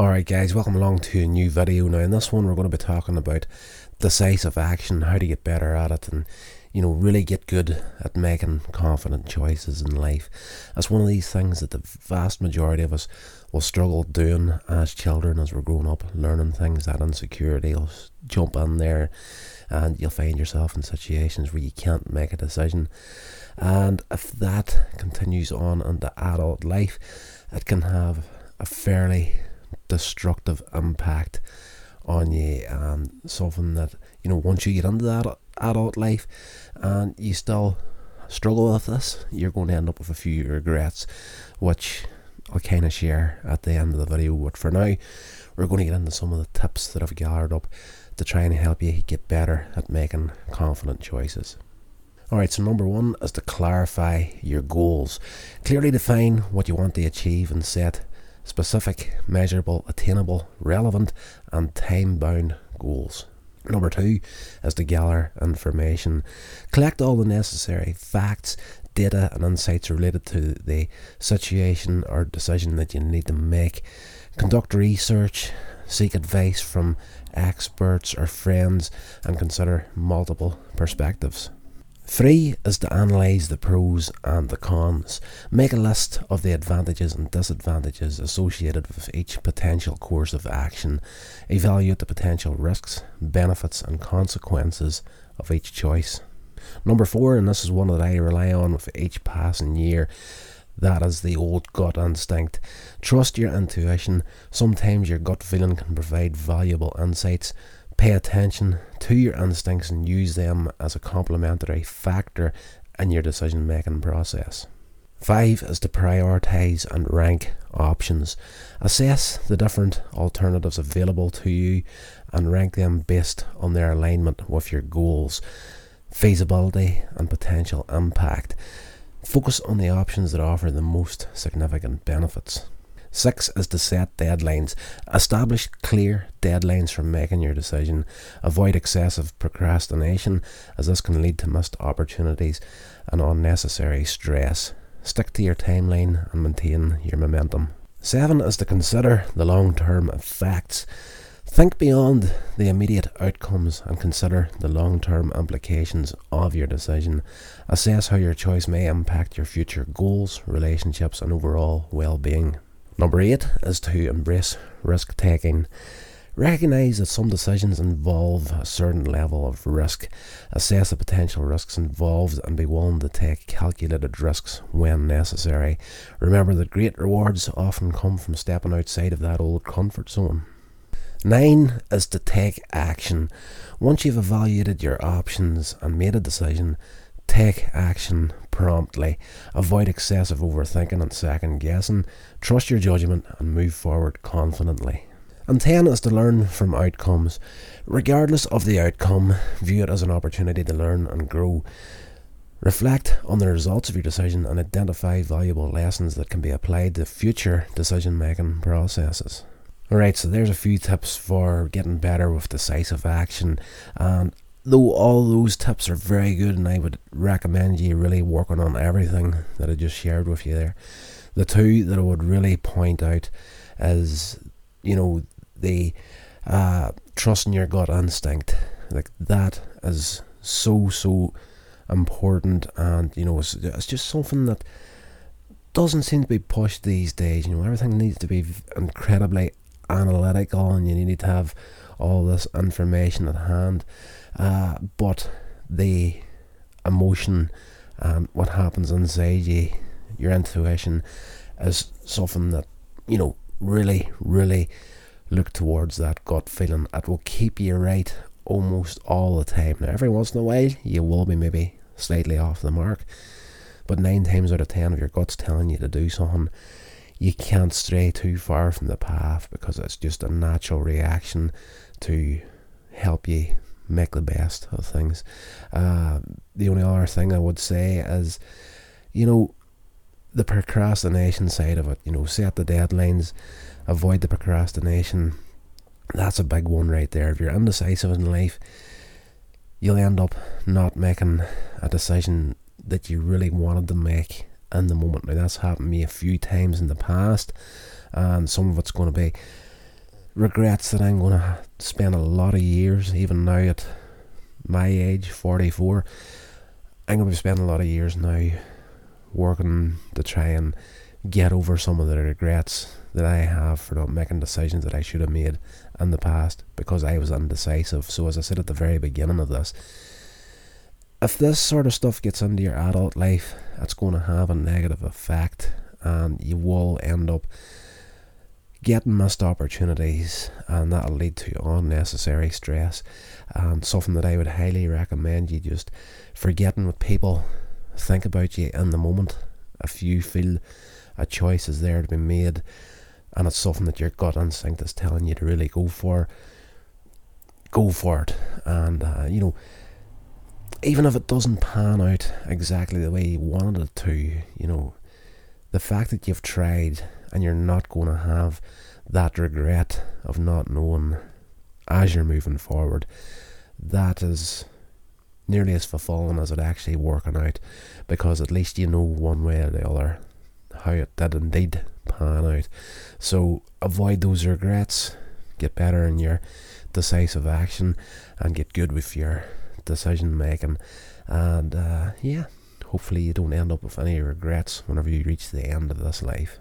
Alright guys, welcome along to a new video. Now in this one we're going to be talking about decisive action, how to get better at it and you know really get good at making confident choices in life. That's one of these things that the vast majority of us will struggle doing as children as we're growing up, learning things, that insecurity will jump in there and you'll find yourself in situations where you can't make a decision. And if that continues on into adult life, it can have a fairly destructive impact on you and something that you know once you get into that adult life and you still struggle with this you're going to end up with a few regrets which I'll kind of share at the end of the video but for now we're going to get into some of the tips that I've gathered up to try and help you get better at making confident choices Alright, so number one is to clarify your goals. Clearly define what you want to achieve and set specific, measurable, attainable, relevant, and time bound goals. Number two is to gather information. Collect all the necessary facts, data, and insights related to the situation or decision that you need to make. Conduct research, seek advice from experts or friends, and consider multiple perspectives. Three is to analyse the pros and the cons. Make a list of the advantages and disadvantages associated with each potential course of action. Evaluate the potential risks, benefits, and consequences of each choice. Number four, and this is one that I rely on with each passing year, that is the old gut instinct. Trust your intuition. Sometimes your gut feeling can provide valuable insights. Pay attention to your instincts and use them as a complementary factor in your decision making process. Five is to prioritize and rank options. Assess the different alternatives available to you and rank them based on their alignment with your goals, feasibility, and potential impact. Focus on the options that offer the most significant benefits. Six is to set deadlines. Establish clear deadlines for making your decision. Avoid excessive procrastination, as this can lead to missed opportunities and unnecessary stress. Stick to your timeline and maintain your momentum. Seven is to consider the long term effects. Think beyond the immediate outcomes and consider the long term implications of your decision. Assess how your choice may impact your future goals, relationships, and overall well being. Number eight is to embrace risk taking. Recognize that some decisions involve a certain level of risk. Assess the potential risks involved and be willing to take calculated risks when necessary. Remember that great rewards often come from stepping outside of that old comfort zone. Nine is to take action. Once you've evaluated your options and made a decision, take action promptly. Avoid excessive overthinking and second guessing. Trust your judgment and move forward confidently. And 10 is to learn from outcomes. Regardless of the outcome, view it as an opportunity to learn and grow. Reflect on the results of your decision and identify valuable lessons that can be applied to future decision making processes. Alright, so there's a few tips for getting better with decisive action. And though all those tips are very good and I would recommend you really working on everything that I just shared with you there, the two that I would really point out is, you know, the uh, trusting your gut instinct. Like that is so, so important and, you know, it's, it's just something that doesn't seem to be pushed these days. You know, everything needs to be incredibly analytical and you need to have all this information at hand. Uh, but the emotion and what happens inside you, your intuition, is something that, you know, really, really look towards that gut feeling. It will keep you right almost all the time. Now, every once in a while, you will be maybe slightly off the mark, but nine times out of ten, if your gut's telling you to do something, you can't stray too far from the path because it's just a natural reaction to help you make the best of things. Uh, the only other thing I would say is, you know, the procrastination side of it. You know, set the deadlines, avoid the procrastination. That's a big one right there. If you're indecisive in life, you'll end up not making a decision that you really wanted to make in the moment. Now that's happened to me a few times in the past, and some of it's going to be regrets that I'm going to spend a lot of years, even now at my age, 44, I'm going to be spending a lot of years now working to try and get over some of the regrets that I have for not making decisions that I should have made in the past because I was indecisive. So, as I said at the very beginning of this, if this sort of stuff gets into your adult life, it's going to have a negative effect and you will end up getting missed opportunities and that'll lead to unnecessary stress. And something that I would highly recommend you just forgetting what people think about you in the moment. If you feel a choice is there to be made and it's something that your gut instinct is telling you to really go for go for it. And uh, you know even if it doesn't pan out exactly the way you wanted it to you know the fact that you've tried and you're not going to have that regret of not knowing as you're moving forward, that is nearly as fulfilling as it actually working out because at least you know one way or the other how it did indeed pan out. So avoid those regrets, get better in your decisive action, and get good with your decision making. And uh, yeah, hopefully you don't end up with any regrets whenever you reach the end of this life.